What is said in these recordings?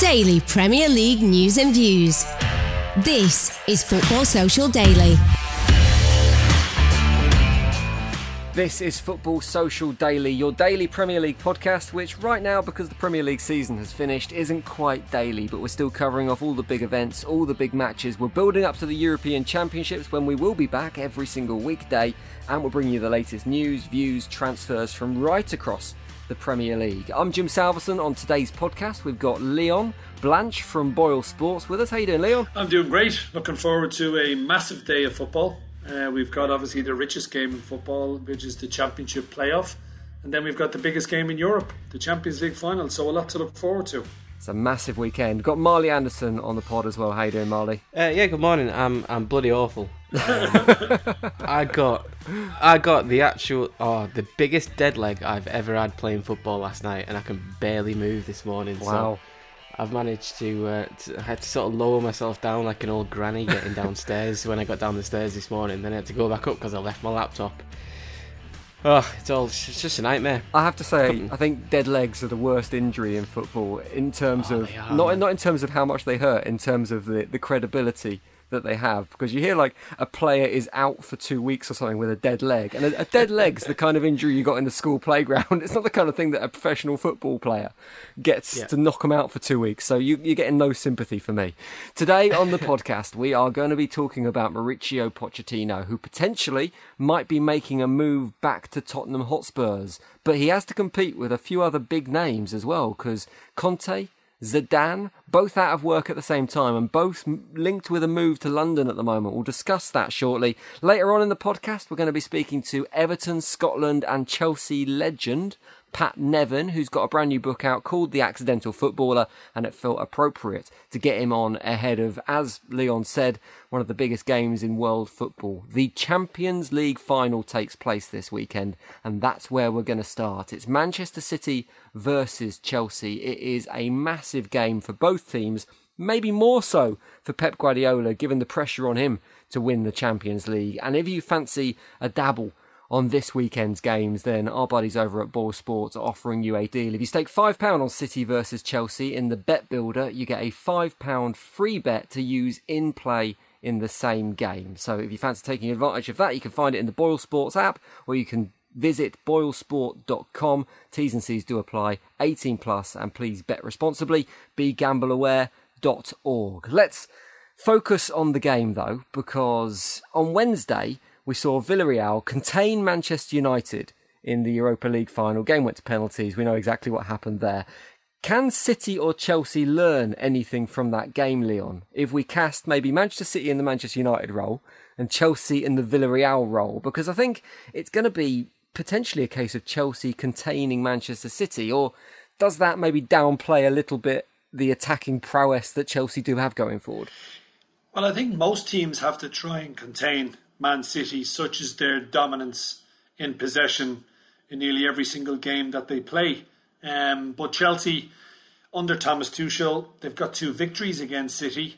Daily Premier League news and views. This is Football Social Daily. This is Football Social Daily, your daily Premier League podcast, which right now, because the Premier League season has finished, isn't quite daily, but we're still covering off all the big events, all the big matches. We're building up to the European Championships when we will be back every single weekday, and we'll bring you the latest news, views, transfers from right across the Premier League. I'm Jim Salverson. On today's podcast, we've got Leon Blanche from Boyle Sports with us. How you doing, Leon? I'm doing great. Looking forward to a massive day of football. Uh, we've got obviously the richest game in football, which is the Championship playoff, and then we've got the biggest game in Europe, the Champions League final. So a lot to look forward to. It's a massive weekend. Got Marley Anderson on the pod as well. How you doing, Marley? Uh, yeah, good morning. I'm I'm bloody awful. I got I got the actual oh the biggest dead leg I've ever had playing football last night, and I can barely move this morning. Wow. So I've managed to, uh, to I had to sort of lower myself down like an old granny getting downstairs when I got down the stairs this morning. Then I had to go back up because I left my laptop. Oh, it's all it's just a nightmare. I have to say, I think dead legs are the worst injury in football in terms Oh, of not not in terms of how much they hurt, in terms of the the credibility that they have. Because you hear like a player is out for two weeks or something with a dead leg, and a, a dead leg's the kind of injury you got in the school playground. It's not the kind of thing that a professional football player gets Yeah. to knock them out for two weeks. So you, you're getting no sympathy for me. Today on the podcast, we are going to be talking about Mauricio Pochettino, who potentially might be making a move back to Tottenham Hotspurs, but he has to compete with a few other big names as well, because Conte. Zidane, both out of work at the same time and both linked with a move to London at the moment. We'll discuss that shortly. Later on in the podcast, we're going to be speaking to Everton, Scotland, and Chelsea legend Pat Nevin, who's got a brand new book out called The Accidental Footballer, and it felt appropriate to get him on ahead of, as Leon said, one of the biggest games in world football. The Champions League final takes place this weekend, and that's where we're going to start. It's Manchester City versus Chelsea. It is a massive game for both teams, maybe more so for Pep Guardiola, given the pressure on him to win the Champions League. And if you fancy a dabble, on this weekend's games, then our buddies over at Boyle Sports are offering you a deal. If you stake £5 on City versus Chelsea in the Bet Builder, you get a £5 free bet to use in play in the same game. So if you fancy taking advantage of that, you can find it in the Boyle Sports app or you can visit boylesports.com. T's and C's do apply. 18 plus, and please bet responsibly. BeGambleAware.org. Let's focus on the game though, because on Wednesday we saw Villarreal contain Manchester United in the Europa League final. Game went to penalties. We know exactly what happened there. Can City or Chelsea learn anything from that game, Leon? If we cast maybe Manchester City in the Manchester United role and Chelsea in the Villarreal role, because I think it's going to be potentially a case of Chelsea containing Manchester City, or does that maybe downplay a little bit the attacking prowess that Chelsea do have going forward? Well, I think most teams have to try and contain Man City, such as their dominance in possession in nearly every single game that they play. Um, but Chelsea, under Thomas Tuchel, they've got two victories against City.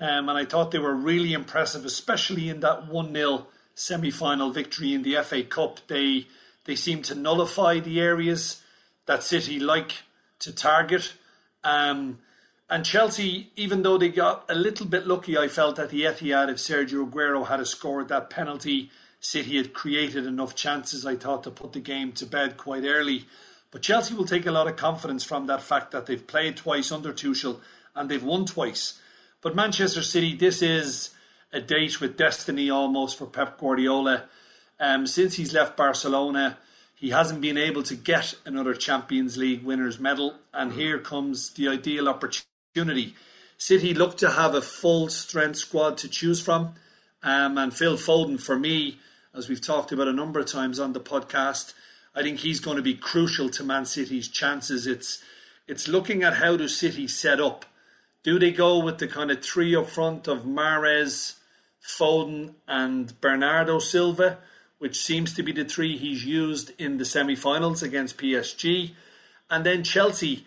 Um, and I thought they were really impressive, especially in that 1 0 semi final victory in the FA Cup. They, they seemed to nullify the areas that City like to target. Um, and Chelsea, even though they got a little bit lucky, I felt at the Etihad if Sergio Aguero had scored that penalty, City had created enough chances, I thought, to put the game to bed quite early. But Chelsea will take a lot of confidence from that fact that they've played twice under Tuchel and they've won twice. But Manchester City, this is a date with destiny almost for Pep Guardiola. Um, since he's left Barcelona, he hasn't been able to get another Champions League winners medal, and here comes the ideal opportunity. City look to have a full strength squad to choose from, um, and Phil Foden, for me, as we've talked about a number of times on the podcast, I think he's going to be crucial to Man City's chances. It's it's looking at how do City set up. Do they go with the kind of three up front of Mahrez, Foden, and Bernardo Silva, which seems to be the three he's used in the semi-finals against PSG, and then Chelsea.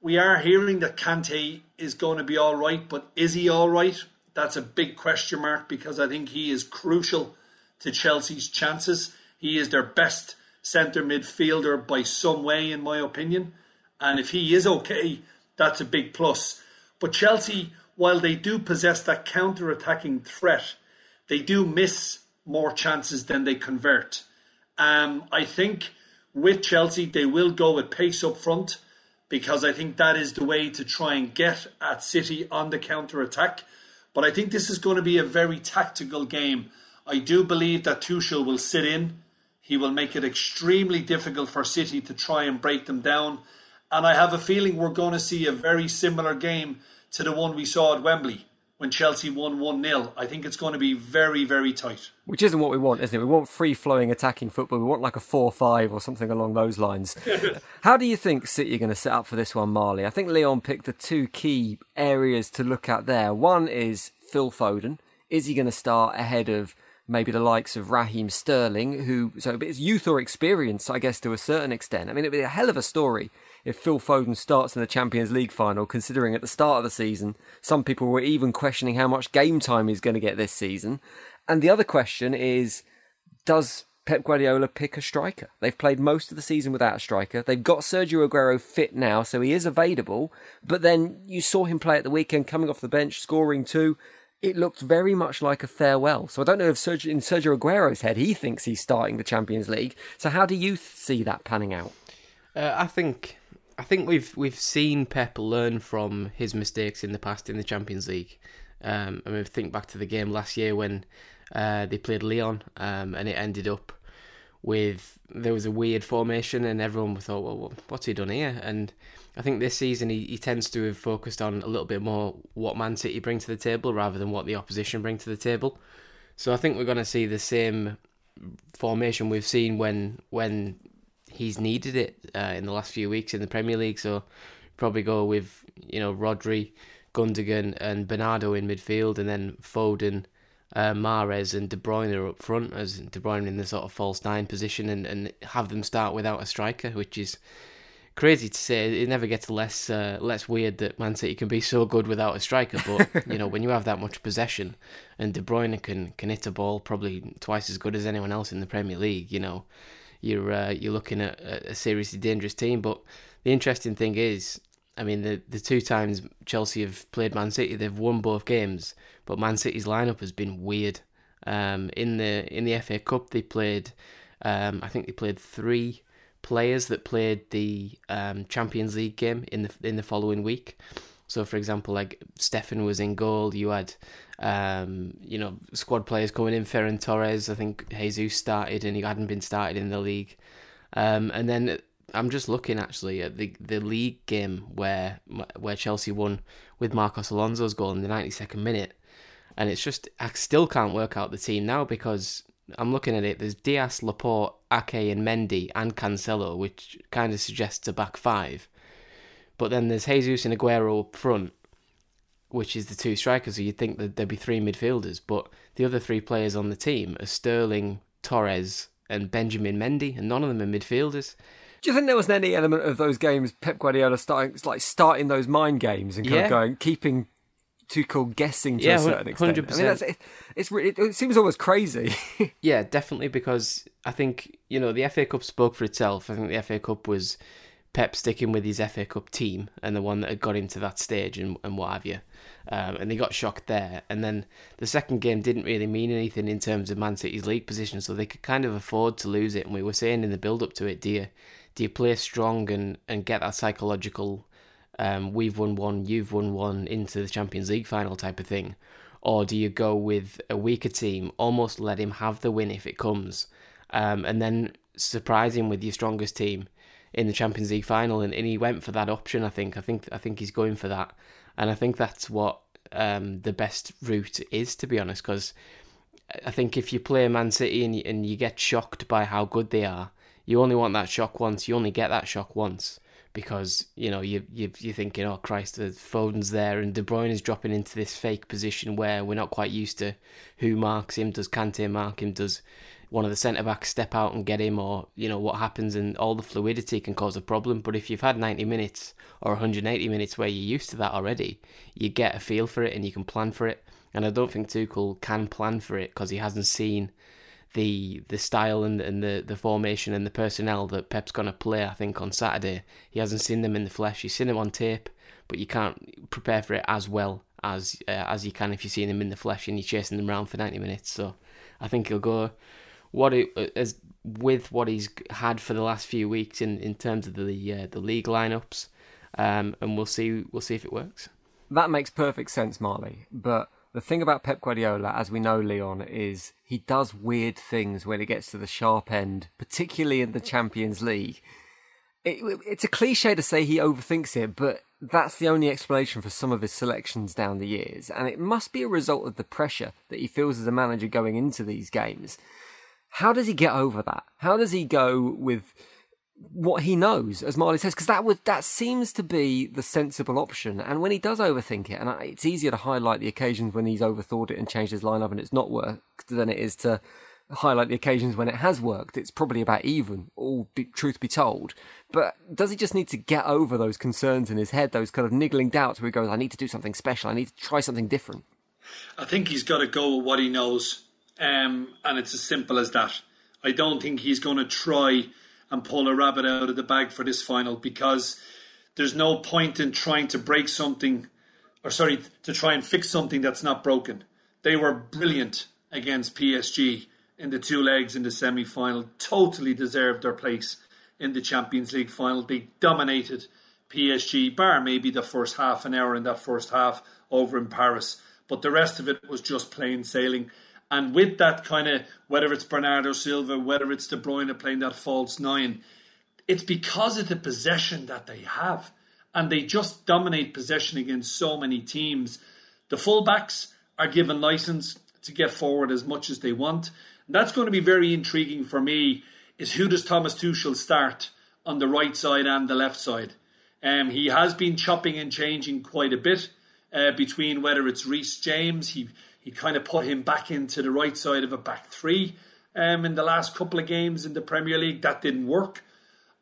We are hearing that Kante is going to be all right, but is he all right? That's a big question mark because I think he is crucial to Chelsea's chances. He is their best centre midfielder by some way, in my opinion. And if he is okay, that's a big plus. But Chelsea, while they do possess that counter attacking threat, they do miss more chances than they convert. Um, I think with Chelsea, they will go with pace up front because I think that is the way to try and get at City on the counter attack. But I think this is going to be a very tactical game. I do believe that Tuchel will sit in. He will make it extremely difficult for City to try and break them down. And I have a feeling we're going to see a very similar game to the one we saw at Wembley when Chelsea won 1 0. I think it's going to be very, very tight. Which isn't what we want, isn't it? We want free flowing attacking football. We want like a 4 5 or something along those lines. How do you think City are going to set up for this one, Marley? I think Leon picked the two key areas to look at there. One is Phil Foden. Is he going to start ahead of maybe the likes of Raheem Sterling, who, so it's youth or experience, I guess, to a certain extent. I mean, it'd be a hell of a story if Phil Foden starts in the Champions League final, considering at the start of the season, some people were even questioning how much game time he's going to get this season. And the other question is, does Pep Guardiola pick a striker? They've played most of the season without a striker. They've got Sergio Aguero fit now, so he is available. But then you saw him play at the weekend, coming off the bench, scoring two it looked very much like a farewell. So I don't know if Sergio, in Sergio Aguero's head he thinks he's starting the Champions League. So how do you see that panning out? Uh, I think I think we've we've seen Pep learn from his mistakes in the past in the Champions League. Um, I mean, think back to the game last year when uh, they played Leon, um, and it ended up with there was a weird formation, and everyone thought, "Well, what's he done here?" And I think this season he, he tends to have focused on a little bit more what Man City bring to the table rather than what the opposition bring to the table. So I think we're going to see the same formation we've seen when when he's needed it uh, in the last few weeks in the Premier League. So probably go with you know Rodri, Gundogan, and Bernardo in midfield, and then Foden, uh, Mahrez, and De Bruyne up front as De Bruyne in the sort of false nine position, and, and have them start without a striker, which is crazy to say. It never gets less uh, less weird that Man City can be so good without a striker. But you know, when you have that much possession, and De Bruyne can can hit a ball probably twice as good as anyone else in the Premier League, you know, you're uh, you're looking at a seriously dangerous team. But the interesting thing is, I mean, the the two times Chelsea have played Man City, they've won both games, but Man City's lineup has been weird. Um, in the in the FA Cup, they played. Um, I think they played three players that played the um, Champions League game in the in the following week. So, for example, like Steffen was in goal. You had, um, you know, squad players coming in. Ferran Torres, I think Jesus started, and he hadn't been started in the league. Um, and then I'm just looking actually at the the league game where where Chelsea won with Marcos Alonso's goal in the 92nd minute, and it's just I still can't work out the team now because I'm looking at it. There's Dias, Laporte, Ake, and Mendy, and Cancelo, which kind of suggests a back five. But then there's Jesus and Aguero up front, which is the two strikers. So you'd think that there'd be three midfielders, but the other three players on the team are Sterling, Torres, and Benjamin Mendy, and none of them are midfielders. Do you think there was any element of those games Pep Guardiola starting like starting those mind games and kind yeah. of going keeping Tuchel guessing to yeah, a certain extent. 100%. I mean, that's, it, it's it, it seems almost crazy. yeah, definitely because I think you know the FA Cup spoke for itself. I think the FA Cup was Pep sticking with his FA Cup team and the one that had got him to that stage and, and what have you. Um, and they got shocked there. And then the second game didn't really mean anything in terms of Man City's league position, so they could kind of afford to lose it. And we were saying in the build up to it, do you, do you play strong and, and get that psychological, um, we've won one, you've won one into the Champions League final type of thing? Or do you go with a weaker team, almost let him have the win if it comes, um, and then surprise him with your strongest team? In the Champions League final, and, and he went for that option. I think. I think. I think he's going for that, and I think that's what um, the best route is, to be honest. Because I think if you play Man City and you, and you get shocked by how good they are, you only want that shock once. You only get that shock once because you know you you you're thinking, oh Christ, the Foden's there and De Bruyne is dropping into this fake position where we're not quite used to who marks him. Does Kante mark him? Does one of the centre backs step out and get him, or you know what happens, and all the fluidity can cause a problem. But if you've had 90 minutes or 180 minutes where you're used to that already, you get a feel for it and you can plan for it. And I don't think Tuchel can plan for it because he hasn't seen the the style and, and the, the formation and the personnel that Pep's going to play. I think on Saturday he hasn't seen them in the flesh. He's seen them on tape, but you can't prepare for it as well as uh, as you can if you're seeing them in the flesh and you're chasing them around for 90 minutes. So I think he'll go what it as with what he's had for the last few weeks in, in terms of the uh, the league lineups, um, and we'll see we'll see if it works. That makes perfect sense, Marley. But the thing about Pep Guardiola, as we know, Leon, is he does weird things when it gets to the sharp end, particularly in the Champions League. It, it's a cliche to say he overthinks it, but that's the only explanation for some of his selections down the years, and it must be a result of the pressure that he feels as a manager going into these games. How does he get over that? How does he go with what he knows, as Marley says? Because that would that seems to be the sensible option. And when he does overthink it, and it's easier to highlight the occasions when he's overthought it and changed his lineup and it's not worked than it is to highlight the occasions when it has worked. It's probably about even, all be, truth be told. But does he just need to get over those concerns in his head, those kind of niggling doubts where he goes, I need to do something special, I need to try something different? I think he's got to go with what he knows um, and it's as simple as that. I don't think he's going to try and pull a rabbit out of the bag for this final because there's no point in trying to break something, or sorry, to try and fix something that's not broken. They were brilliant against PSG in the two legs in the semi final, totally deserved their place in the Champions League final. They dominated PSG, bar maybe the first half an hour in that first half over in Paris. But the rest of it was just plain sailing. And with that kind of, whether it's Bernardo Silva, whether it's De Bruyne playing that false nine, it's because of the possession that they have. And they just dominate possession against so many teams. The fullbacks are given license to get forward as much as they want. And that's going to be very intriguing for me is who does Thomas Tuchel start on the right side and the left side? Um, he has been chopping and changing quite a bit uh, between whether it's Reece James, he he kind of put him back into the right side of a back three um, in the last couple of games in the Premier League. That didn't work.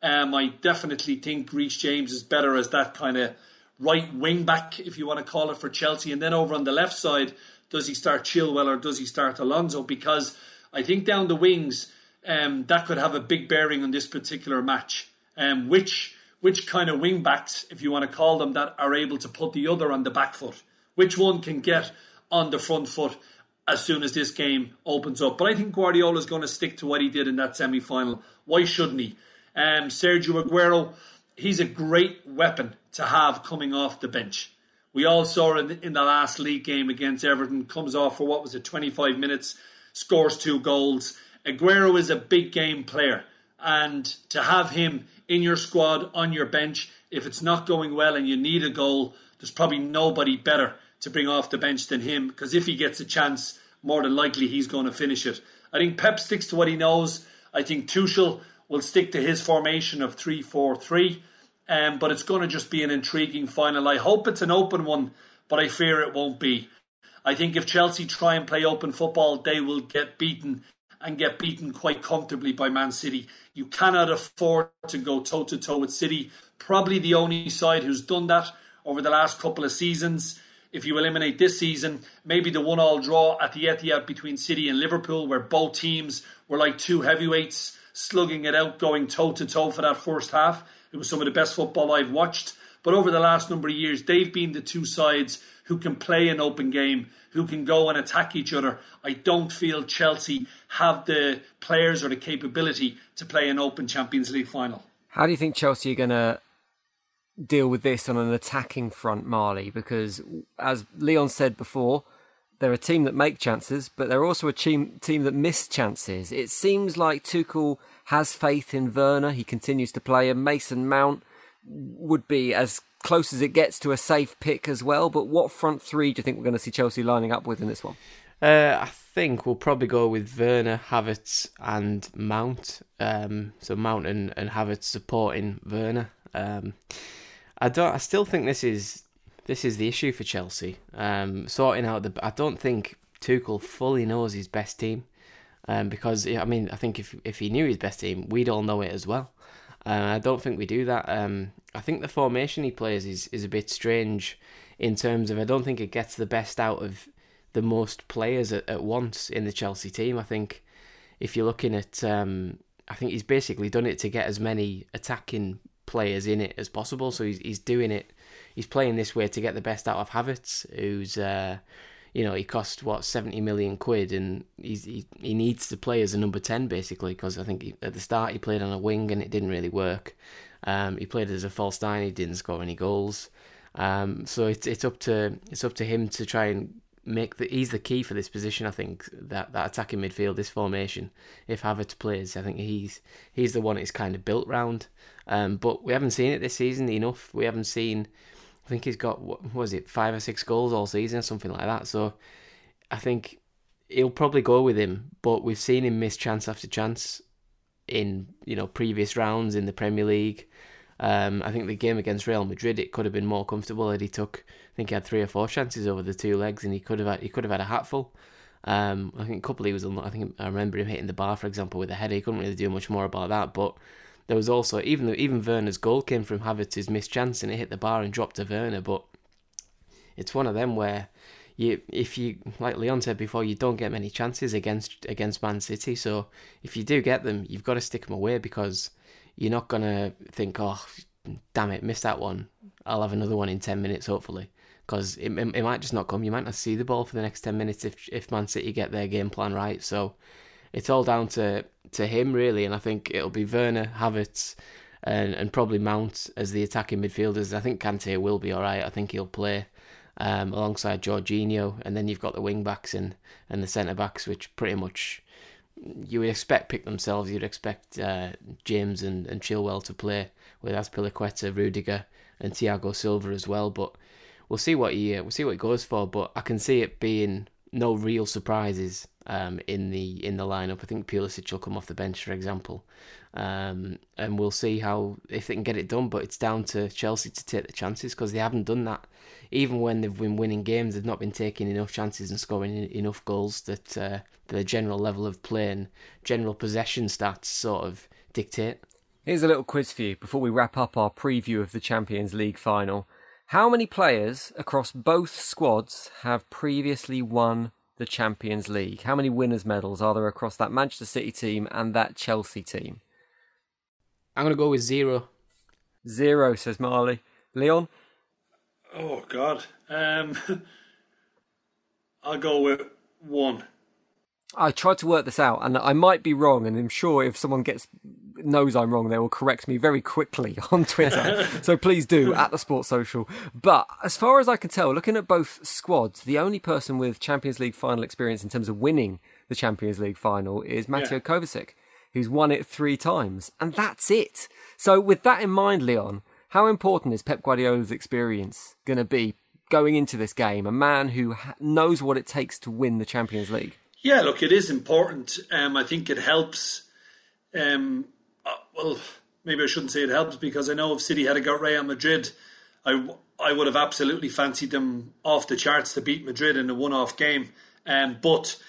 Um, I definitely think Reece James is better as that kind of right wing back, if you want to call it, for Chelsea. And then over on the left side, does he start Chilwell or does he start Alonso? Because I think down the wings, um, that could have a big bearing on this particular match. Um, which which kind of wing backs, if you want to call them that, are able to put the other on the back foot? Which one can get on the front foot as soon as this game opens up. But I think Guardiola is going to stick to what he did in that semi final. Why shouldn't he? Um, Sergio Aguero, he's a great weapon to have coming off the bench. We all saw in, in the last league game against Everton, comes off for what was it, 25 minutes, scores two goals. Aguero is a big game player, and to have him in your squad on your bench, if it's not going well and you need a goal, there's probably nobody better to bring off the bench than him because if he gets a chance, more than likely he's going to finish it. I think Pep sticks to what he knows. I think Tuchel will stick to his formation of 3 4 3. Um, but it's going to just be an intriguing final. I hope it's an open one, but I fear it won't be. I think if Chelsea try and play open football, they will get beaten and get beaten quite comfortably by Man City. You cannot afford to go toe to toe with City. Probably the only side who's done that over the last couple of seasons. If you eliminate this season, maybe the one all draw at the Etihad between City and Liverpool, where both teams were like two heavyweights slugging it out, going toe to toe for that first half. It was some of the best football I've watched. But over the last number of years, they've been the two sides who can play an open game, who can go and attack each other. I don't feel Chelsea have the players or the capability to play an open Champions League final. How do you think Chelsea are going to deal with this on an attacking front, Marley? Because as Leon said before, they're a team that make chances, but they're also a team team that miss chances. It seems like Tuchel has faith in Werner. He continues to play, and Mason Mount would be as close as it gets to a safe pick as well. But what front three do you think we're going to see Chelsea lining up with in this one? Uh, I think we'll probably go with Werner, Havertz, and Mount. Um, so Mount and, and Havertz supporting Werner. Um, I don't. I still think this is this is the issue for Chelsea. Um, sorting out the. I don't think Tuchel fully knows his best team. Um, because I mean, I think if if he knew his best team, we'd all know it as well. Uh, I don't think we do that. Um, I think the formation he plays is is a bit strange in terms of I don't think it gets the best out of the most players at, at once in the Chelsea team. I think if you're looking at, um, I think he's basically done it to get as many attacking players in it as possible. So he's he's doing it. He's playing this way to get the best out of Havertz, who's uh, you know he cost what seventy million quid, and he's, he he needs to play as a number ten basically because I think he, at the start he played on a wing and it didn't really work. Um, he played as a false nine, he didn't score any goals. Um, so it's it's up to it's up to him to try and make the he's the key for this position. I think that that attacking midfield, this formation. If Havertz plays, I think he's he's the one it's kind of built round. Um, but we haven't seen it this season enough. We haven't seen. I think he's got what was it five or six goals all season, or something like that. So I think he'll probably go with him. But we've seen him miss chance after chance in you know previous rounds in the Premier League. Um, I think the game against Real Madrid, it could have been more comfortable that he took. I think he had three or four chances over the two legs, and he could have had, he could have had a hatful. Um, I think a couple he was. I think I remember him hitting the bar, for example, with a header. He couldn't really do much more about that. But there was also even though even Werner's goal came from Havertz's missed chance, and it hit the bar and dropped to Werner. But it's one of them where you, if you like Leon said before, you don't get many chances against against Man City. So if you do get them, you've got to stick them away because you're not gonna think, oh, damn it, missed that one. I'll have another one in ten minutes, hopefully, because it, it, it might just not come. You might not see the ball for the next ten minutes if if Man City get their game plan right. So it's all down to to him really, and I think it'll be Werner, Havertz, and and probably Mount as the attacking midfielders. I think Kante will be all right. I think he'll play. Um, alongside Jorginho, and then you've got the wing backs and, and the centre backs, which pretty much you would expect pick themselves. You'd expect uh, James and, and Chilwell to play with Azpilicueta, Rudiger, and Thiago Silva as well. But we'll see what he uh, we'll see what he goes for. But I can see it being no real surprises um, in the in the lineup. I think Pulisic will come off the bench, for example, um, and we'll see how if they can get it done. But it's down to Chelsea to take the chances because they haven't done that. Even when they've been winning games, they've not been taking enough chances and scoring enough goals that uh, the general level of play and general possession stats sort of dictate. Here's a little quiz for you before we wrap up our preview of the Champions League final. How many players across both squads have previously won the Champions League? How many winners' medals are there across that Manchester City team and that Chelsea team? I'm going to go with zero. Zero, says Marley. Leon? Oh, God. Um, I'll go with one. I tried to work this out, and I might be wrong. And I'm sure if someone gets knows I'm wrong, they will correct me very quickly on Twitter. so please do at the Sports Social. But as far as I can tell, looking at both squads, the only person with Champions League final experience in terms of winning the Champions League final is Mateo yeah. Kovacic, who's won it three times, and that's it. So with that in mind, Leon, how important is Pep Guardiola's experience going to be going into this game? A man who knows what it takes to win the Champions League. Yeah, look, it is important. Um, I think it helps. Um, uh, well, maybe I shouldn't say it helps because I know if City had got Real Madrid, I, I would have absolutely fancied them off the charts to beat Madrid in a one-off game. Um, but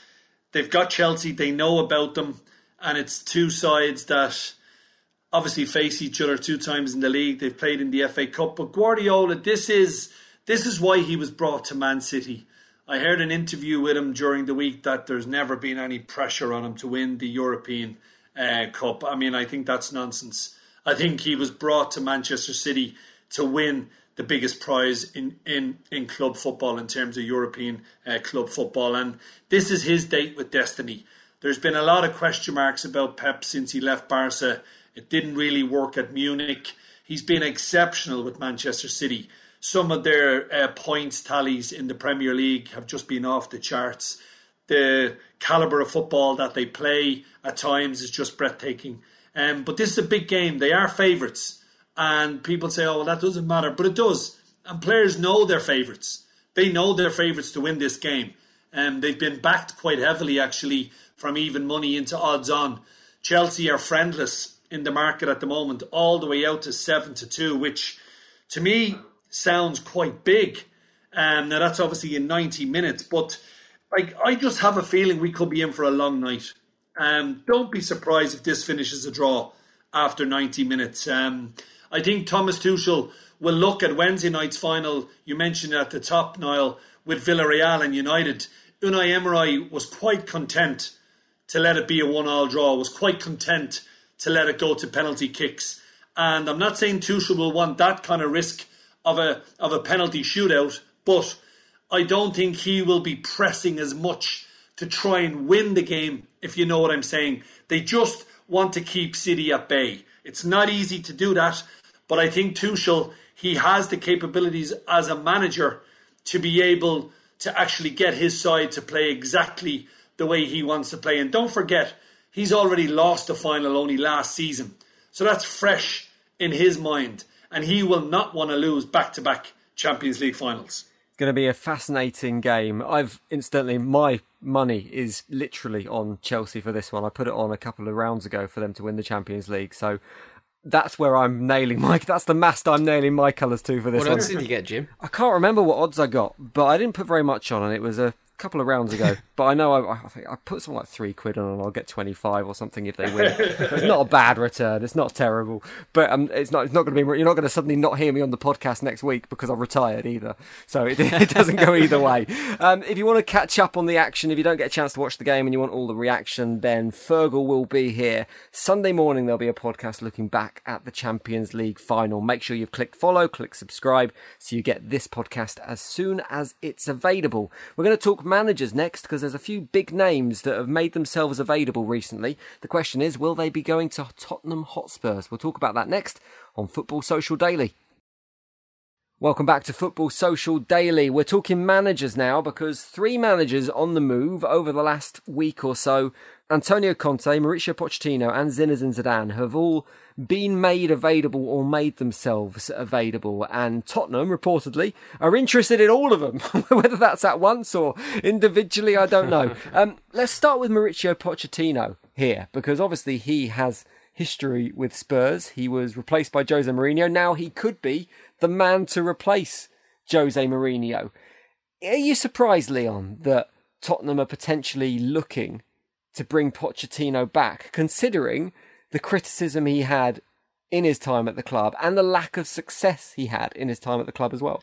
they've got Chelsea. They know about them, and it's two sides that obviously face each other two times in the league. They've played in the FA Cup, but Guardiola, this is this is why he was brought to Man City. I heard an interview with him during the week that there's never been any pressure on him to win the European uh, Cup. I mean, I think that's nonsense. I think he was brought to Manchester City to win the biggest prize in, in, in club football in terms of European uh, club football. And this is his date with destiny. There's been a lot of question marks about Pep since he left Barca. It didn't really work at Munich. He's been exceptional with Manchester City. Some of they're uh, points tallies in the Premier League have just been off the charts. The caliber of football that they play at times is just breathtaking. Um, but this is a big game. They are favourites. And people say, oh, well, that doesn't matter. But it does. And players know they're favourites. They know their favourites to win this game. And um, they've been backed quite heavily, actually, from even money into odds on. Chelsea are friendless in the market at the moment, all the way out to 7 to 2, which to me sounds quite big. Um, now, that's obviously in 90 minutes, but like I just have a feeling we could be in for a long night. Um, don't be surprised if this finishes a draw after 90 minutes. Um, I think Thomas Tuchel will look at Wednesday night's final. You mentioned at the top, Niall, with Villarreal and United. Unai Emery was quite content to let it be a one-all draw. Was quite content to let it go to penalty kicks. And I'm not saying Tuchel will want that kind of risk of a of a penalty shootout, but I don't think he will be pressing as much to try and win the game. If you know what I'm saying, they just want to keep City at bay. It's not easy to do that, but I think Tuchel, he has the capabilities as a manager to be able to actually get his side to play exactly the way he wants to play. And don't forget, he's already lost the final only last season. So that's fresh in his mind. And he will not want to lose back to back Champions League finals. It's going to be a fascinating game. I've instantly, my money is literally on Chelsea for this one. I put it on a couple of rounds ago for them to win the Champions League. So that's where I'm nailing my. That's the mast I'm nailing my colours to for this what one. What odds did you get, Jim? I can't remember what odds I got, but I didn't put very much on, and it was a couple of rounds ago. but I know I, I think I put something like three quid on, and I'll get twenty five or something if they win. it's not a bad return. It's not terrible, but um, it's not. It's not going to be. You're not going to suddenly not hear me on the podcast next week because I've retired either. So it, it doesn't go either way. Um, if you want to catch up on the action, if you don't get a chance to watch the game and you want all the reaction, then Fergal will be here Sunday morning. There'll be a podcast looking back at the Champions League final. Make sure you've clicked follow, click subscribe, so you get this podcast as soon as it's available. We're going to talk managers next because there's a few big names that have made themselves available recently. The question is, will they be going to Tottenham Hotspurs? We'll talk about that next on Football Social Daily. Welcome back to Football Social Daily. We're talking managers now because three managers on the move over the last week or so Antonio Conte, Mauricio Pochettino, and Zinedine Zidane have all been made available or made themselves available. And Tottenham, reportedly, are interested in all of them. Whether that's at once or individually, I don't know. um, let's start with Mauricio Pochettino here, because obviously he has history with Spurs. He was replaced by Jose Mourinho. Now he could be the man to replace Jose Mourinho. Are you surprised, Leon, that Tottenham are potentially looking to bring Pochettino back, considering the criticism he had in his time at the club and the lack of success he had in his time at the club as well?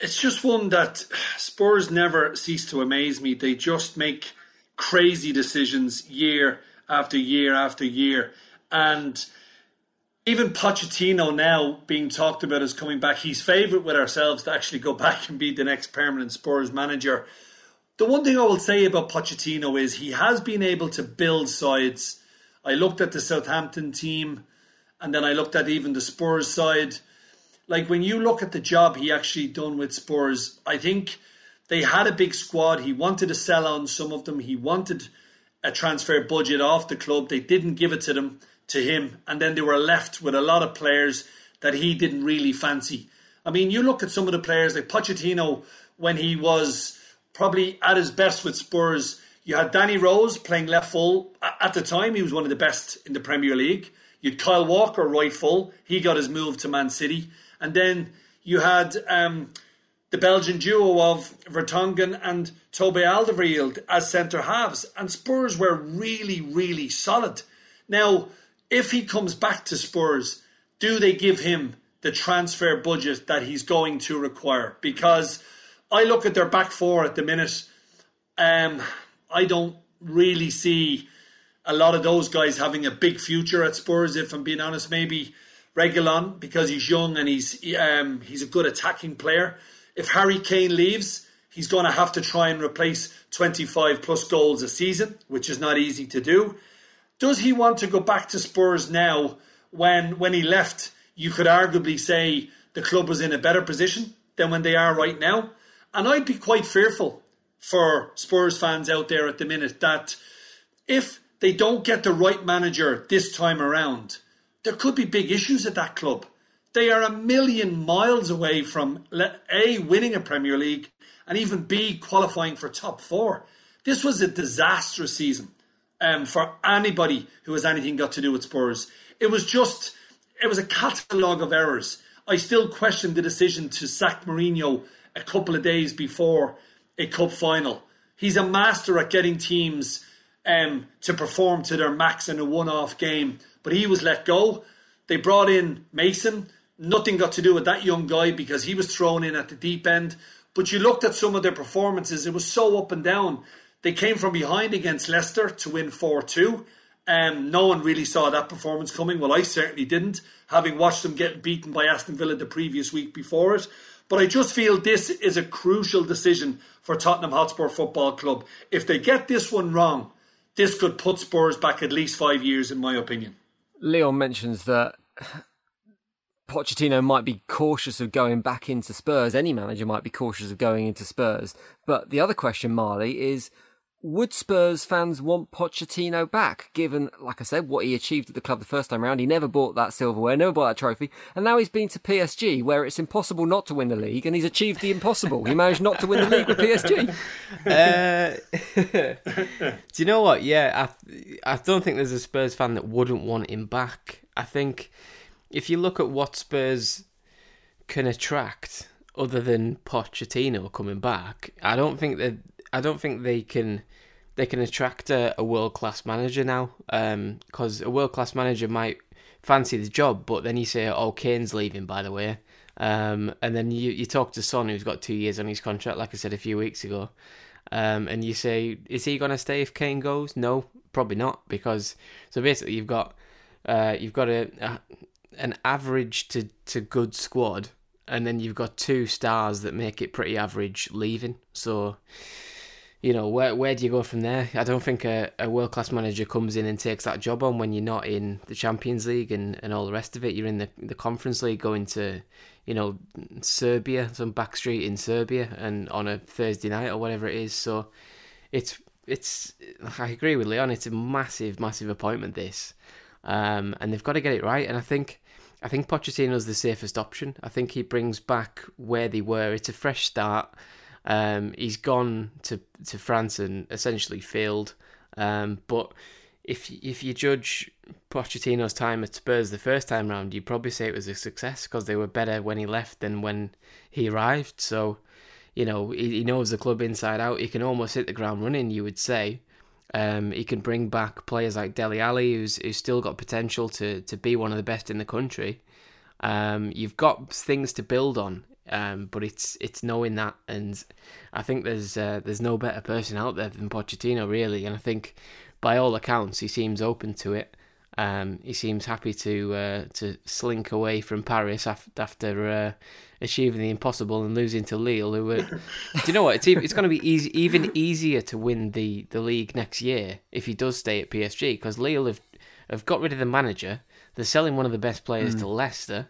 It's just one that Spurs never cease to amaze me. They just make crazy decisions year after year after year. And even Pochettino now being talked about as coming back, he's favourite with ourselves to actually go back and be the next permanent Spurs manager. The one thing I will say about Pochettino is he has been able to build sides. I looked at the Southampton team and then I looked at even the Spurs side. Like when you look at the job he actually done with Spurs, I think they had a big squad. He wanted to sell on some of them. He wanted a transfer budget off the club. They didn't give it to them to him, and then they were left with a lot of players that he didn't really fancy. I mean, you look at some of the players like Pochettino when he was probably at his best with Spurs. You had Danny Rose playing left full. At the time, he was one of the best in the Premier League. You had Kyle Walker right full. He got his move to Man City. And then you had um, the Belgian duo of Vertonghen and Toby Alderweireld as centre halves. And Spurs were really, really solid. Now, if he comes back to Spurs, do they give him the transfer budget that he's going to require because I look at their back four at the minute. Um, I don't really see a lot of those guys having a big future at Spurs. If I'm being honest, maybe Reguilon because he's young and he's um, he's a good attacking player. If Harry Kane leaves, he's going to have to try and replace 25 plus goals a season, which is not easy to do. Does he want to go back to Spurs now when when he left? You could arguably say the club was in a better position than when they are right now. And I'd be quite fearful for Spurs fans out there at the minute that if they don't get the right manager this time around, there could be big issues at that club. They are a million miles away from A, winning a Premier League, and even B, qualifying for top four. This was a disastrous season um, for anybody who has anything got to do with Spurs. It was just, it was a catalogue of errors. I still question the decision to sack Mourinho a couple of days before a cup final. He's a master at getting teams um, to perform to their max in a one off game, but he was let go. They brought in Mason. Nothing got to do with that young guy because he was thrown in at the deep end. But you looked at some of their performances, it was so up and down. They came from behind against Leicester to win 4 2. Um, no one really saw that performance coming. Well, I certainly didn't, having watched them get beaten by Aston Villa the previous week before it. But I just feel this is a crucial decision for Tottenham Hotspur Football Club. If they get this one wrong, this could put Spurs back at least five years, in my opinion. Leon mentions that Pochettino might be cautious of going back into Spurs. Any manager might be cautious of going into Spurs. But the other question, Marley, is would Spurs fans want Pochettino back, given, like I said, what he achieved at the club the first time around? He never bought that silverware, never bought that trophy, and now he's been to PSG, where it's impossible not to win the league, and he's achieved the impossible. he managed not to win the league with PSG. Uh, do you know what? Yeah, I, I don't think there's a Spurs fan that wouldn't want him back. I think if you look at what Spurs can attract, other than Pochettino coming back, I don't think that I don't think they can they can attract a, a world class manager now. Because um, a world class manager might fancy the job, but then you say, "Oh, Kane's leaving," by the way. Um, and then you, you talk to Son, who's got two years on his contract, like I said a few weeks ago, um, and you say, "Is he going to stay if Kane goes?" No, probably not, because so basically you've got uh, you've got a, a an average to, to good squad, and then you've got two stars that make it pretty average leaving. So you know, where where do you go from there? I don't think a, a world class manager comes in and takes that job on when you're not in the Champions League and, and all the rest of it. You're in the the Conference League, going to, you know, Serbia, some back street in Serbia, and on a Thursday night or whatever it is. So, it's it's. I agree with Leon. It's a massive, massive appointment. This, um, and they've got to get it right. And I think. I think Pochettino's the safest option. I think he brings back where they were. It's a fresh start. Um, he's gone to to France and essentially failed. Um, but if if you judge Pochettino's time at Spurs the first time round, you'd probably say it was a success because they were better when he left than when he arrived. So, you know, he, he knows the club inside out. He can almost hit the ground running. You would say. Um, he can bring back players like Dele Alli, who's who's still got potential to to be one of the best in the country. Um, you've got things to build on um, but it's it's knowing that, and I think there's uh, there's no better person out there than Pochettino, really. And I think, by all accounts, he seems open to it. Um, he seems happy to uh, to slink away from Paris after, after uh, achieving the impossible and losing to Lille. Who, were, do you know what? It's even, it's going to be easy, even easier to win the, the league next year if he does stay at PSG because Lille have have got rid of the manager. They're selling one of the best players mm. to Leicester.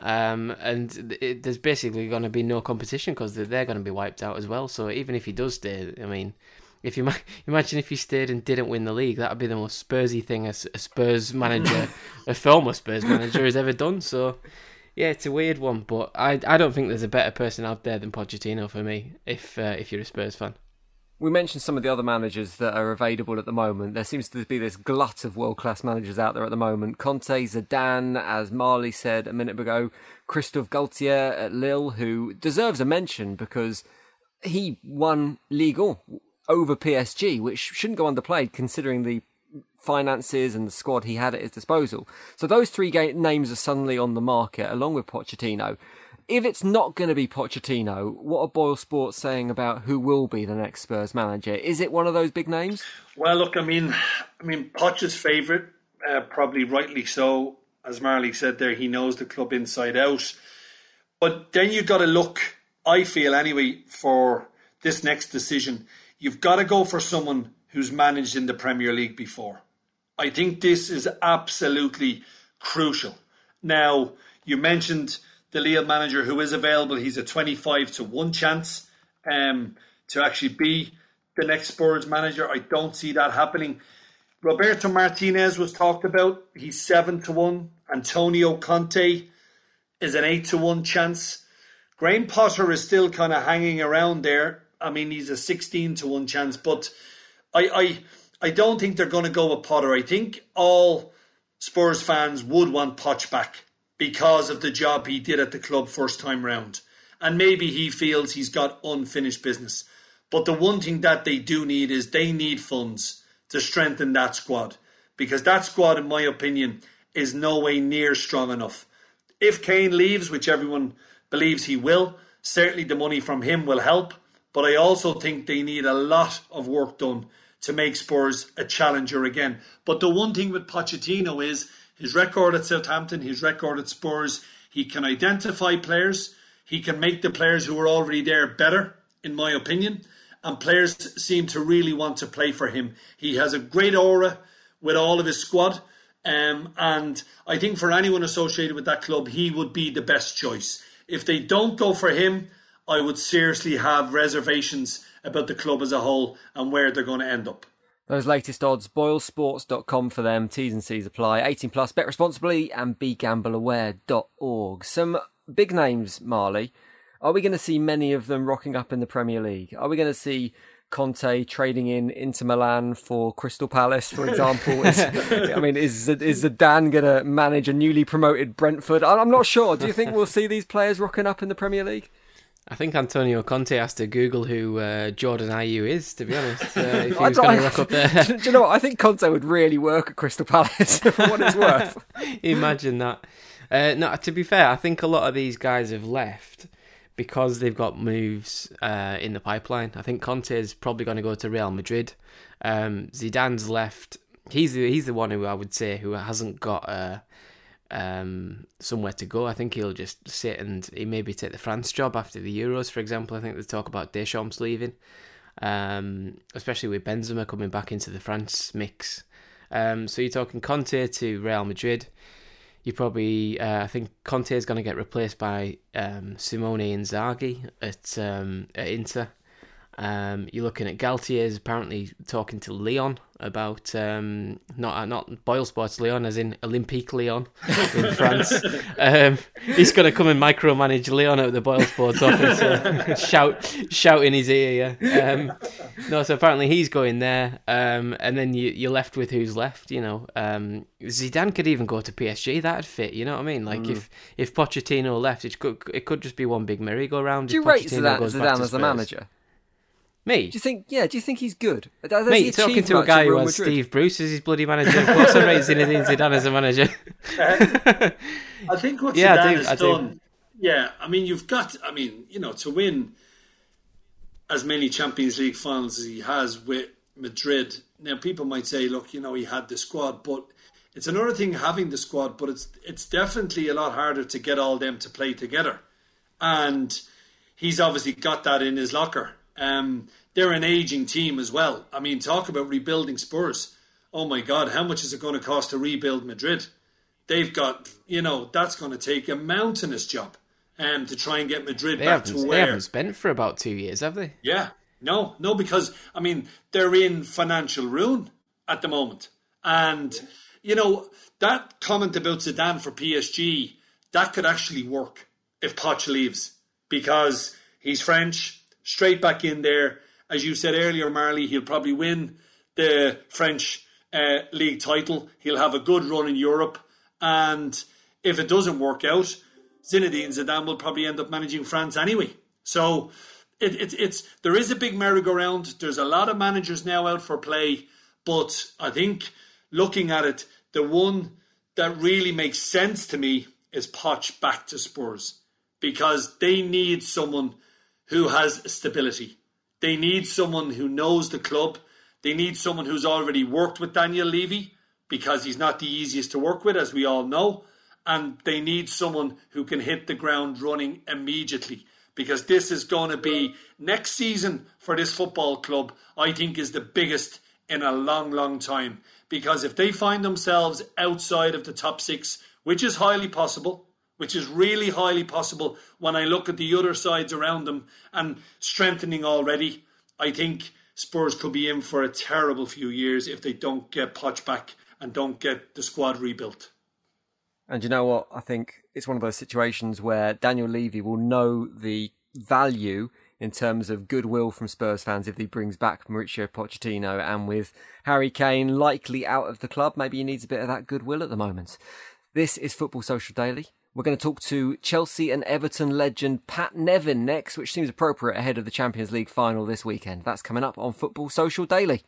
Um, and it, there's basically going to be no competition because they're, they're going to be wiped out as well. So even if he does stay, I mean, if you imagine if he stayed and didn't win the league, that would be the most Spursy thing a, a Spurs manager, a former Spurs manager, has ever done. So yeah, it's a weird one, but I I don't think there's a better person out there than Pochettino for me. If uh, if you're a Spurs fan. We mentioned some of the other managers that are available at the moment. There seems to be this glut of world class managers out there at the moment. Conte, Zidane, as Marley said a minute ago, Christophe Galtier at Lille, who deserves a mention because he won Ligue 1 over PSG, which shouldn't go underplayed considering the finances and the squad he had at his disposal. So those three ga- names are suddenly on the market along with Pochettino. If it's not going to be Pochettino, what are Boyle Sports saying about who will be the next Spurs manager? Is it one of those big names? Well, look, I mean, I mean, Poch's favourite, uh, probably rightly so. As Marley said there, he knows the club inside out. But then you've got to look, I feel anyway, for this next decision. You've got to go for someone who's managed in the Premier League before. I think this is absolutely crucial. Now, you mentioned the Lille manager who is available. He's a 25 to 1 chance um, to actually be the next Spurs manager. I don't see that happening. Roberto Martinez was talked about. He's 7 to 1. Antonio Conte is an 8 to 1 chance. Graham Potter is still kind of hanging around there. I mean, he's a 16 to 1 chance, but I, I, I don't think they're going to go with Potter. I think all Spurs fans would want Poch back because of the job he did at the club first time round. And maybe he feels he's got unfinished business. But the one thing that they do need is they need funds to strengthen that squad. Because that squad, in my opinion, is no way near strong enough. If Kane leaves, which everyone believes he will, certainly the money from him will help. But I also think they need a lot of work done to make Spurs a challenger again. But the one thing with Pochettino is his record at Southampton, his record at Spurs, he can identify players, he can make the players who are already there better, in my opinion, and players seem to really want to play for him. He has a great aura with all of his squad. Um, and I think for anyone associated with that club, he would be the best choice. If they don't go for him, I would seriously have reservations about the club as a whole and where they're going to end up. Those latest odds, boylesports.com for them. T's and C's apply. 18 plus, bet responsibly, and begambleaware.org. Some big names, Marley. Are we going to see many of them rocking up in the Premier League? Are we going to see Conte trading in Inter Milan for Crystal Palace, for example? is, I mean, is is Dan going to manage a newly promoted Brentford? I'm not sure. Do you think we'll see these players rocking up in the Premier League? I think Antonio Conte has to Google who uh, Jordan Ayew is, to be honest. Uh, if he was going to rock up there. Do you know what? I think Conte would really work at Crystal Palace for what it's worth. Imagine that. Uh, no, to be fair, I think a lot of these guys have left because they've got moves uh, in the pipeline. I think Conte is probably going to go to Real Madrid. Um, Zidane's left. He's the, he's the one who I would say who hasn't got a um, somewhere to go. I think he'll just sit and he maybe take the France job after the Euros, for example. I think they talk about Deschamps leaving, um, especially with Benzema coming back into the France mix. Um, so you're talking Conte to Real Madrid. You probably, uh, I think Conte is going to get replaced by um, Simone Inzaghi at, um, at Inter. Um, you're looking at Galtier's apparently talking to Leon about um, not uh, not Boyle Sports Leon as in Olympique Lyon in France. Um, he's going to come and micromanage Leon at the Boyle Sports office, uh, shout shout in his ear. Yeah. Um, no, so apparently he's going there, um, and then you you're left with who's left. You know, um, Zidane could even go to PSG. That'd fit. You know what I mean? Like mm. if if Pochettino left, it could it could just be one big merry-go-round. Do you rate Zidane, Zidane as a manager? Me? Do you think? Yeah. Do you think he's good? Does Me he talking to a guy who has Steve Bruce as his bloody manager. What's the rate Zinedine Zidane as a manager? I think what yeah, Zidane has done. Yeah, I mean, you've got. I mean, you know, to win as many Champions League finals as he has with Madrid. Now, people might say, look, you know, he had the squad, but it's another thing having the squad. But it's it's definitely a lot harder to get all them to play together, and he's obviously got that in his locker. Um, they're an aging team as well. I mean, talk about rebuilding Spurs. Oh my God, how much is it going to cost to rebuild Madrid? They've got, you know, that's going to take a mountainous job um, to try and get Madrid they back to where. They haven't spent for about two years, have they? Yeah. No, no, because, I mean, they're in financial ruin at the moment. And, you know, that comment about Zidane for PSG, that could actually work if Poch leaves because he's French, straight back in there. As you said earlier, Marley, he'll probably win the French uh, league title. He'll have a good run in Europe. And if it doesn't work out, Zinedine Zidane will probably end up managing France anyway. So it, it, it's there is a big merry-go-round. There's a lot of managers now out for play, but I think looking at it, the one that really makes sense to me is Poch back to Spurs because they need someone who has stability. They need someone who knows the club. They need someone who's already worked with Daniel Levy because he's not the easiest to work with, as we all know. And they need someone who can hit the ground running immediately because this is going to be next season for this football club, I think, is the biggest in a long, long time. Because if they find themselves outside of the top six, which is highly possible, which is really highly possible when I look at the other sides around them and strengthening already, I think Spurs could be in for a terrible few years if they don't get Poch back and don't get the squad rebuilt. And you know what? I think it's one of those situations where Daniel Levy will know the value in terms of goodwill from Spurs fans if he brings back Mauricio Pochettino. And with Harry Kane likely out of the club, maybe he needs a bit of that goodwill at the moment. This is Football Social Daily. We're going to talk to Chelsea and Everton legend Pat Nevin next, which seems appropriate ahead of the Champions League final this weekend. That's coming up on Football Social Daily.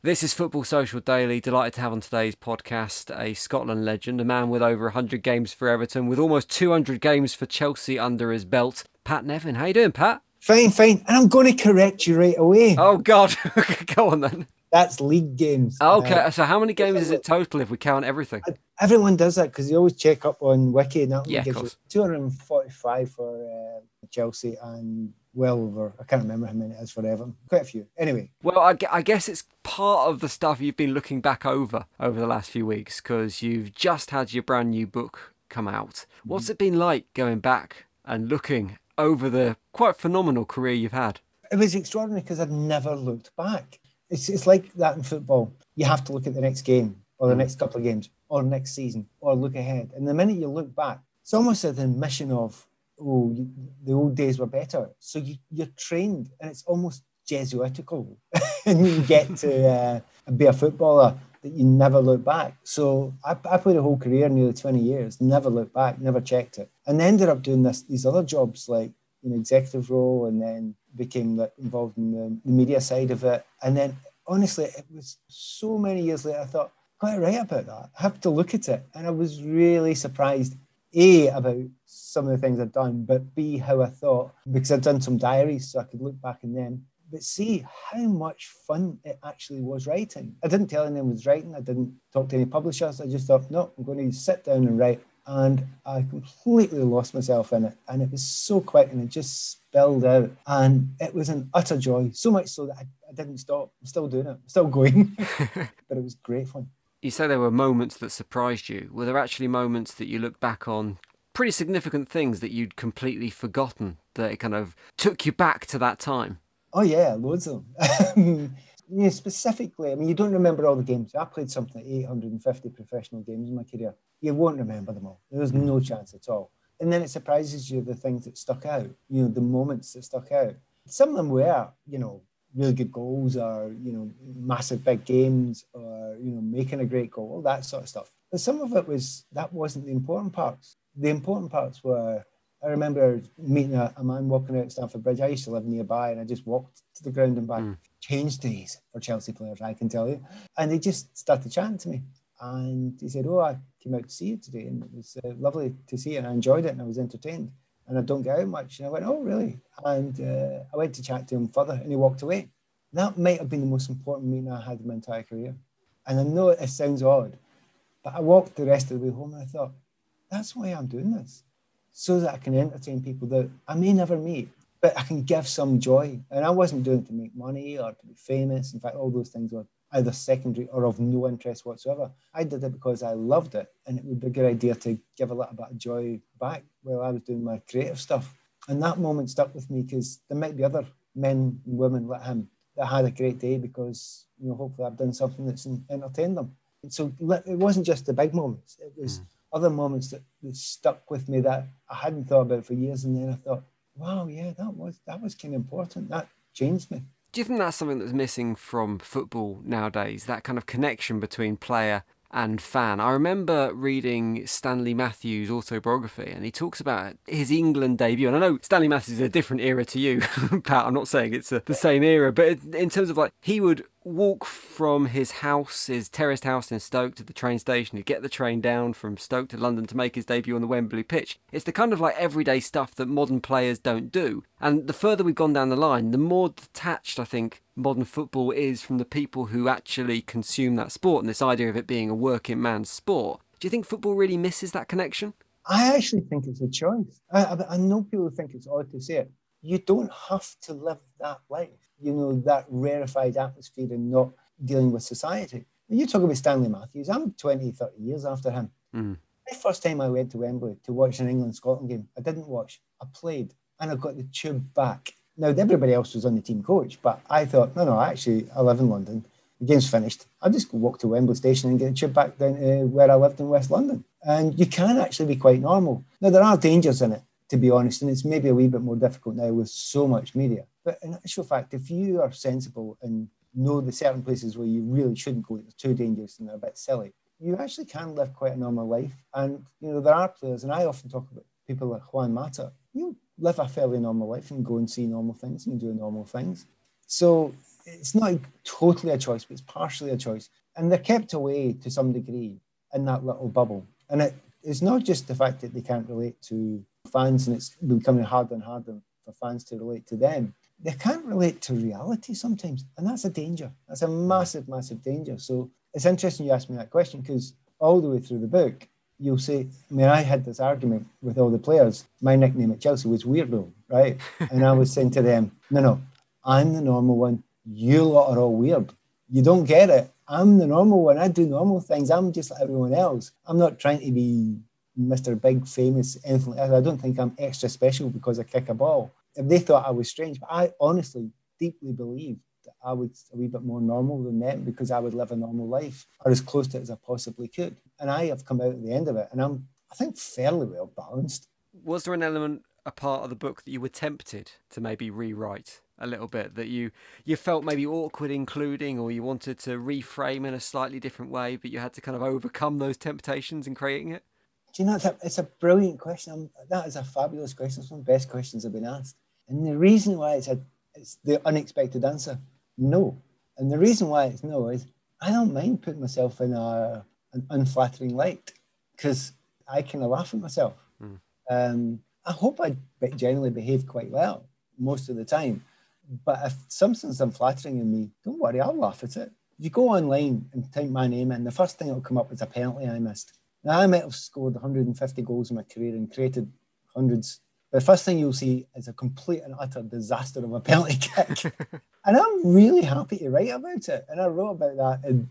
This is Football Social Daily. Delighted to have on today's podcast a Scotland legend, a man with over 100 games for Everton, with almost 200 games for Chelsea under his belt. Pat Nevin, how you doing, Pat? Fine, fine. And I'm going to correct you right away. Oh God, go on then. That's league games. Okay, uh, so how many games is it total if we count everything? Everyone does that because you always check up on Wiki, and that yeah, gives you 245 for uh, Chelsea and well over, I can't remember how many it is for Everton. Quite a few. Anyway. Well, I, I guess it's part of the stuff you've been looking back over over the last few weeks because you've just had your brand new book come out. What's mm-hmm. it been like going back and looking over the quite phenomenal career you've had? It was extraordinary because I'd never looked back. It's, it's like that in football. You have to look at the next game or the mm. next couple of games or next season or look ahead. And the minute you look back, it's almost an admission of oh, you, the old days were better. So you, you're trained, and it's almost Jesuitical, and you get to uh, be a footballer that you never look back. So I, I played a whole career, nearly 20 years, never looked back, never checked it, and ended up doing this these other jobs like know executive role, and then became involved in the, the media side of it, and then honestly, it was so many years later. I thought quite right about that. I have to look at it, and I was really surprised a, about some of the things I'd done, but B, how I thought, because I'd done some diaries so I could look back in them. But see how much fun it actually was writing. I didn't tell anyone I was writing. I didn't talk to any publishers. I just thought, no, I'm going to sit down and write. And I completely lost myself in it. And it was so quick and it just spilled out. And it was an utter joy, so much so that I, I didn't stop. I'm still doing it, I'm still going. but it was great fun you say there were moments that surprised you. Were there actually moments that you look back on, pretty significant things that you'd completely forgotten that it kind of took you back to that time? Oh yeah, loads of them. you specifically, I mean, you don't remember all the games. I played something like 850 professional games in my career. You won't remember them all. There was no chance at all. And then it surprises you the things that stuck out. You know, the moments that stuck out. Some of them were, you know, really good goals or you know massive big games or you know making a great goal all that sort of stuff but some of it was that wasn't the important parts the important parts were i remember meeting a, a man walking out stamford bridge i used to live nearby and i just walked to the ground and back mm. change days for chelsea players i can tell you and they just started chatting to me and he said oh i came out to see you today and it was uh, lovely to see you and i enjoyed it and i was entertained and I don't get out much. And I went, oh, really? And uh, I went to chat to him further and he walked away. That might have been the most important meeting I had in my entire career. And I know it sounds odd, but I walked the rest of the way home and I thought, that's why I'm doing this. So that I can entertain people that I may never meet, but I can give some joy. And I wasn't doing it to make money or to be famous. In fact, all those things were either secondary or of no interest whatsoever. I did it because I loved it, and it would be a good idea to give a little bit of joy back while I was doing my creative stuff. And that moment stuck with me because there might be other men and women like him that had a great day because you know hopefully I've done something that's entertained them. And so it wasn't just the big moments; it was mm. other moments that, that stuck with me that I hadn't thought about for years. And then I thought, wow, yeah, that was that was kind of important. That changed me. Do you think that's something that's missing from football nowadays? That kind of connection between player and fan. I remember reading Stanley Matthews' autobiography, and he talks about his England debut. And I know Stanley Matthews is a different era to you, Pat. I'm not saying it's a, the same era, but in terms of like, he would walk from his house, his terraced house in Stoke, to the train station, to get the train down from Stoke to London to make his debut on the Wembley pitch. It's the kind of like everyday stuff that modern players don't do. And the further we've gone down the line, the more detached I think modern football is from the people who actually consume that sport and this idea of it being a working man's sport. Do you think football really misses that connection? I actually think it's a choice. I, I, I know people think it's odd to say it. You don't have to live that life, you know, that rarefied atmosphere and not dealing with society. When you talk about Stanley Matthews, I'm 20, 30 years after him. Mm. The first time I went to Wembley to watch an England Scotland game, I didn't watch, I played, and I got the tube back. Now, everybody else was on the team coach, but I thought, no, no, actually, I live in London. The game's finished. I'll just walk to Wembley Station and get a tube back down to where I lived in West London. And you can actually be quite normal. Now, there are dangers in it, to be honest, and it's maybe a wee bit more difficult now with so much media. But in actual fact, if you are sensible and know the certain places where you really shouldn't go, they're too dangerous and they're a bit silly, you actually can live quite a normal life. And, you know, there are players, and I often talk about people like Juan Mata, you live a fairly normal life and go and see normal things and do normal things. So it's not totally a choice, but it's partially a choice. And they're kept away to some degree in that little bubble. And it, it's not just the fact that they can't relate to fans and it's becoming harder and harder for fans to relate to them. They can't relate to reality sometimes. And that's a danger. That's a mm. massive, massive danger. So it's interesting you asked me that question because all the way through the book, you'll say, I mean, I had this argument with all the players. My nickname at Chelsea was Weirdo, right? and I was saying to them, no, no, I'm the normal one. You lot are all weird. You don't get it. I'm the normal one. I do normal things. I'm just like everyone else. I'm not trying to be Mr. Big, famous, anything like that. I don't think I'm extra special because I kick a ball. If they thought I was strange, but I honestly deeply believed that I was a wee bit more normal than them because I would live a normal life or as close to it as I possibly could. And I have come out at the end of it and I'm, I think, fairly well balanced. Was there an element, a part of the book that you were tempted to maybe rewrite? a little bit that you you felt maybe awkward including or you wanted to reframe in a slightly different way but you had to kind of overcome those temptations in creating it do you know it's a, it's a brilliant question that is a fabulous question it's one of the best questions i've been asked and the reason why it's a it's the unexpected answer no and the reason why it's no is i don't mind putting myself in a an unflattering light because i kind of laugh at myself mm. um, i hope i generally behave quite well most of the time but if something's unflattering in me, don't worry, I'll laugh at it. You go online and type my name in, the first thing that'll come up is a penalty I missed. Now, I might have scored 150 goals in my career and created hundreds. The first thing you'll see is a complete and utter disaster of a penalty kick. and I'm really happy to write about it. And I wrote about that, and,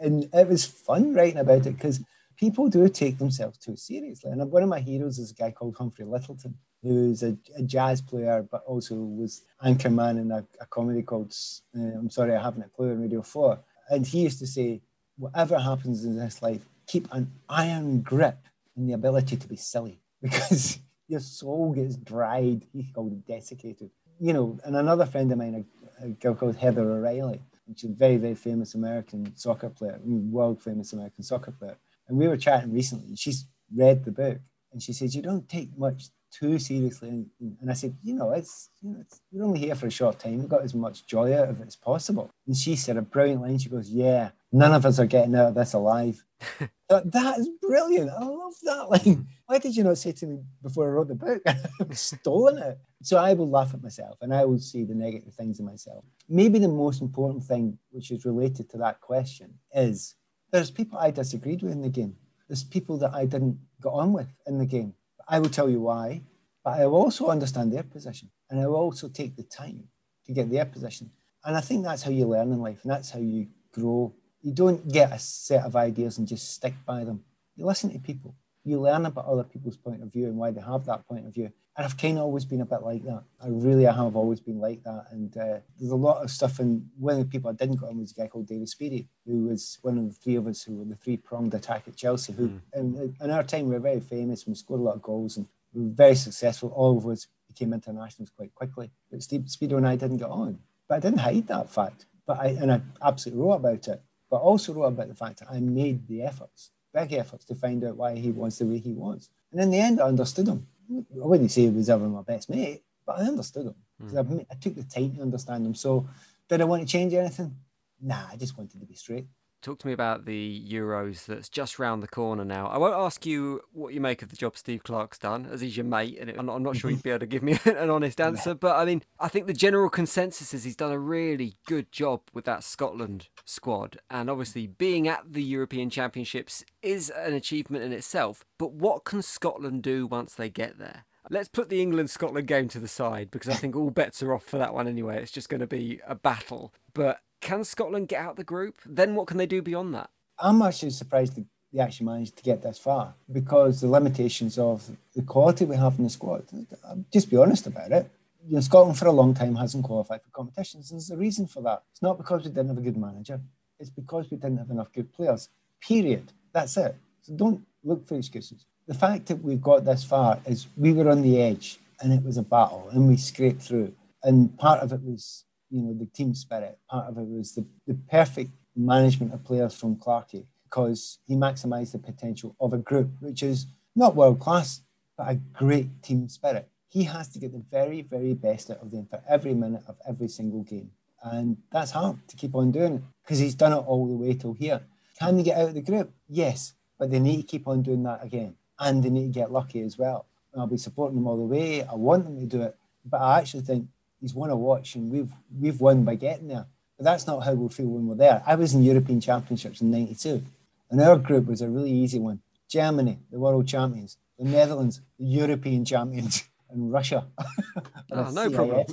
and it was fun writing about it because people do take themselves too seriously. And one of my heroes is a guy called Humphrey Lyttelton, who's a, a jazz player, but also was anchorman in a, a comedy called uh, I'm Sorry I Haven't a Clue on Radio 4. And he used to say, whatever happens in this life, keep an iron grip in the ability to be silly because your soul gets dried. He called desiccated. You know, and another friend of mine, a, a girl called Heather O'Reilly, she's a very, very famous American soccer player, world famous American soccer player. And we were chatting recently. She's read the book and she says, You don't take much too seriously. And, and I said, you know, it's, you know, it's, we're only here for a short time. We've got as much joy out of it as possible. And she said a brilliant line. She goes, yeah, none of us are getting out of this alive. that is brilliant. I love that line. Why did you not say to me before I wrote the book? I've stolen it. So I will laugh at myself and I will see the negative things in myself. Maybe the most important thing, which is related to that question, is there's people I disagreed with in the game. There's people that I didn't get on with in the game. I will tell you why, but I will also understand their position and I will also take the time to get their position. And I think that's how you learn in life and that's how you grow. You don't get a set of ideas and just stick by them. You listen to people you learn about other people's point of view and why they have that point of view. And I've kind of always been a bit like that. I really I have always been like that. And uh, there's a lot of stuff. And one of the people I didn't get on was a guy called David Speedie, who was one of the three of us who were the three pronged attack at Chelsea. Who, mm. in, in our time, we were very famous. We scored a lot of goals and we were very successful. All of us became internationals quite quickly. But Steve Speedie and I didn't get on. But I didn't hide that fact. But I and I absolutely wrote about it. But also wrote about the fact that I made the efforts big efforts to find out why he was the way he was. And in the end, I understood him. I wouldn't say he was ever my best mate, but I understood him. Mm. I, I, took the time to understand him. So, did I want to change anything? Nah, I just wanted to be straight. Talk to me about the Euros that's just round the corner now. I won't ask you what you make of the job Steve Clarke's done, as he's your mate, and I'm not, I'm not sure mm-hmm. you'd be able to give me an honest answer. But I mean, I think the general consensus is he's done a really good job with that Scotland squad, and obviously being at the European Championships is an achievement in itself. But what can Scotland do once they get there? Let's put the England Scotland game to the side because I think all bets are off for that one anyway. It's just going to be a battle. But can Scotland get out the group? Then what can they do beyond that? I'm actually surprised that they actually managed to get this far because the limitations of the quality we have in the squad. I'll just be honest about it. You know, Scotland for a long time hasn't qualified for competitions. And there's a reason for that. It's not because we didn't have a good manager. It's because we didn't have enough good players. Period. That's it. So don't look for excuses. The fact that we got this far is we were on the edge and it was a battle and we scraped through. And part of it was you know, the team spirit. Part of it was the, the perfect management of players from Clarkey because he maximised the potential of a group which is not world class, but a great team spirit. He has to get the very, very best out of them for every minute of every single game. And that's hard to keep on doing because he's done it all the way till here. Can they get out of the group? Yes, but they need to keep on doing that again. And they need to get lucky as well. And I'll be supporting them all the way. I want them to do it. But I actually think he's won a watch and we've we've won by getting there. But that's not how we'll feel when we're there. I was in European Championships in '92, and our group was a really easy one. Germany, the world champions, the Netherlands, the European champions, and Russia. oh, no problem.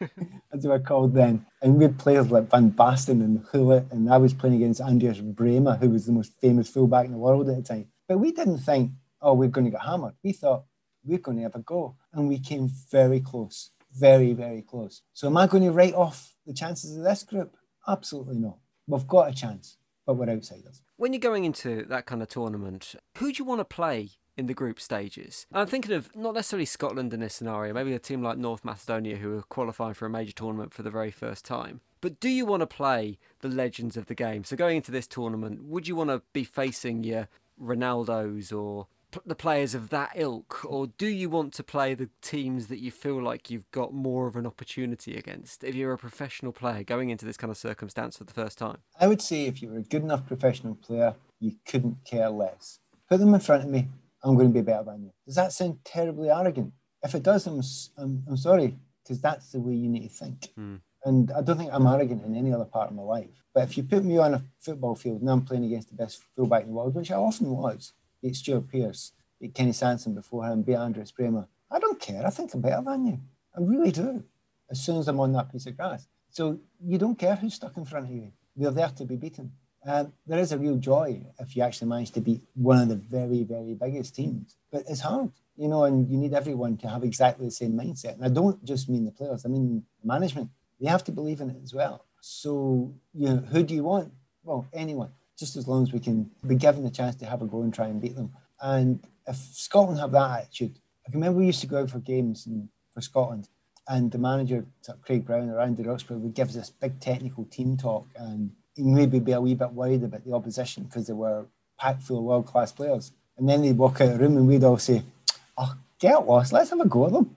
as they were called then. And we had players like Van Basten and Gullit, and I was playing against Andreas Brehme, who was the most famous fullback in the world at the time. But we didn't think, oh, we're going to get hammered. We thought we're going to have a go. And we came very close very, very close. So am I going to write off the chances of this group? Absolutely not. We've got a chance, but we're outsiders. When you're going into that kind of tournament, who do you want to play in the group stages. I'm thinking of not necessarily Scotland in this scenario, maybe a team like North Macedonia who are qualifying for a major tournament for the very first time. But do you want to play the legends of the game? So going into this tournament, would you want to be facing your Ronaldos or the players of that ilk, or do you want to play the teams that you feel like you've got more of an opportunity against if you're a professional player going into this kind of circumstance for the first time? I would say if you were a good enough professional player, you couldn't care less. Put them in front of me, I'm going to be better than you. Does that sound terribly arrogant? If it does, I'm, I'm, I'm sorry, because that's the way you need to think. Mm. And I don't think I'm arrogant in any other part of my life. But if you put me on a football field and I'm playing against the best fullback in the world, which I often was, beat Stuart Pearce, beat Kenny Sansom before him, beat Andreas Brehme. I don't care. I think I'm better than you. I really do. As soon as I'm on that piece of grass. So you don't care who's stuck in front of you. They're there to be beaten. And there is a real joy if you actually manage to beat one of the very, very biggest teams. But it's hard, you know, and you need everyone to have exactly the same mindset. And I don't just mean the players, I mean management. They have to believe in it as well. So, you know, who do you want? Well, anyone just as long as we can be given the chance to have a go and try and beat them. And if Scotland have that attitude, I can remember we used to go out for games in, for Scotland, and the manager, Craig Brown or Andy Roxburgh, would give us this big technical team talk and maybe be a wee bit worried about the opposition because they were packed full of world class players. And then they'd walk out of the room and we'd all say, Oh, get lost, let's have a go at them.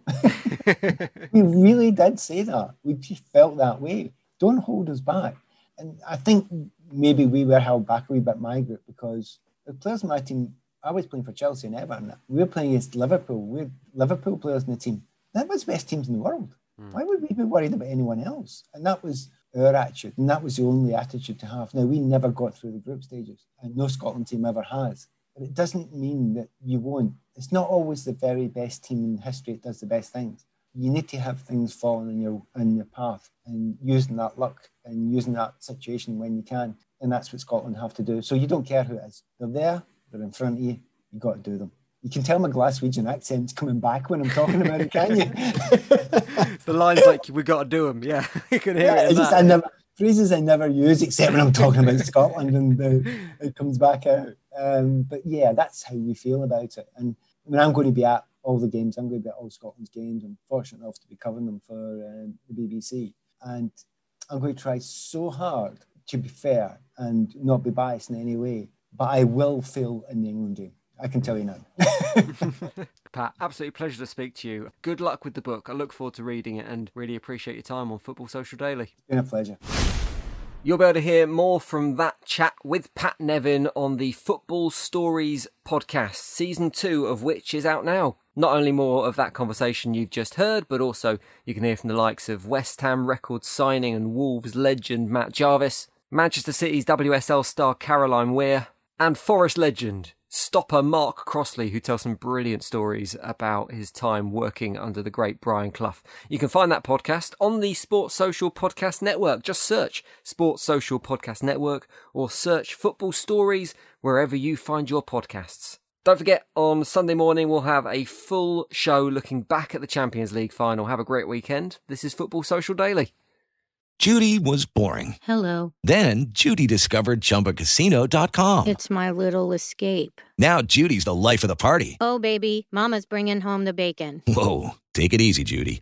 we really did say that. We just felt that way. Don't hold us back. And I think maybe we were held back a wee bit my group because the players in my team, I was playing for Chelsea and Everton. We were playing against Liverpool. We had Liverpool players in the team. That was the best teams in the world. Mm. Why would we be worried about anyone else? And that was our attitude. And that was the only attitude to have. Now, we never got through the group stages, and no Scotland team ever has. But it doesn't mean that you won't. It's not always the very best team in history that does the best things you need to have things falling in your in your path and using that luck and using that situation when you can. And that's what Scotland have to do. So you don't care who it is. They're there, they're in front of you, you've got to do them. You can tell my Glaswegian accent's coming back when I'm talking about it, can you? the line's like, we've got to do them. Yeah, you can hear yeah, it. Just, I never, phrases I never use except when I'm talking about Scotland and uh, it comes back out. Um, but yeah, that's how we feel about it. And I mean, I'm going to be at all the games. I'm going to be at all Scotland's games. I'm fortunate enough to be covering them for um, the BBC. And I'm going to try so hard to be fair and not be biased in any way. But I will feel in the England game. I can tell you now. Pat, absolutely pleasure to speak to you. Good luck with the book. I look forward to reading it and really appreciate your time on Football Social Daily. It's been a pleasure. You'll be able to hear more from that chat with Pat Nevin on the Football Stories podcast, season two of which is out now. Not only more of that conversation you've just heard, but also you can hear from the likes of West Ham record signing and Wolves legend Matt Jarvis, Manchester City's WSL star Caroline Weir, and Forest legend stopper Mark Crossley, who tells some brilliant stories about his time working under the great Brian Clough. You can find that podcast on the Sports Social Podcast Network. Just search Sports Social Podcast Network or search Football Stories wherever you find your podcasts. Don't forget, on Sunday morning, we'll have a full show looking back at the Champions League final. Have a great weekend. This is Football Social Daily. Judy was boring. Hello. Then Judy discovered ChumbaCasino.com. It's my little escape. Now Judy's the life of the party. Oh, baby, Mama's bringing home the bacon. Whoa, take it easy, Judy.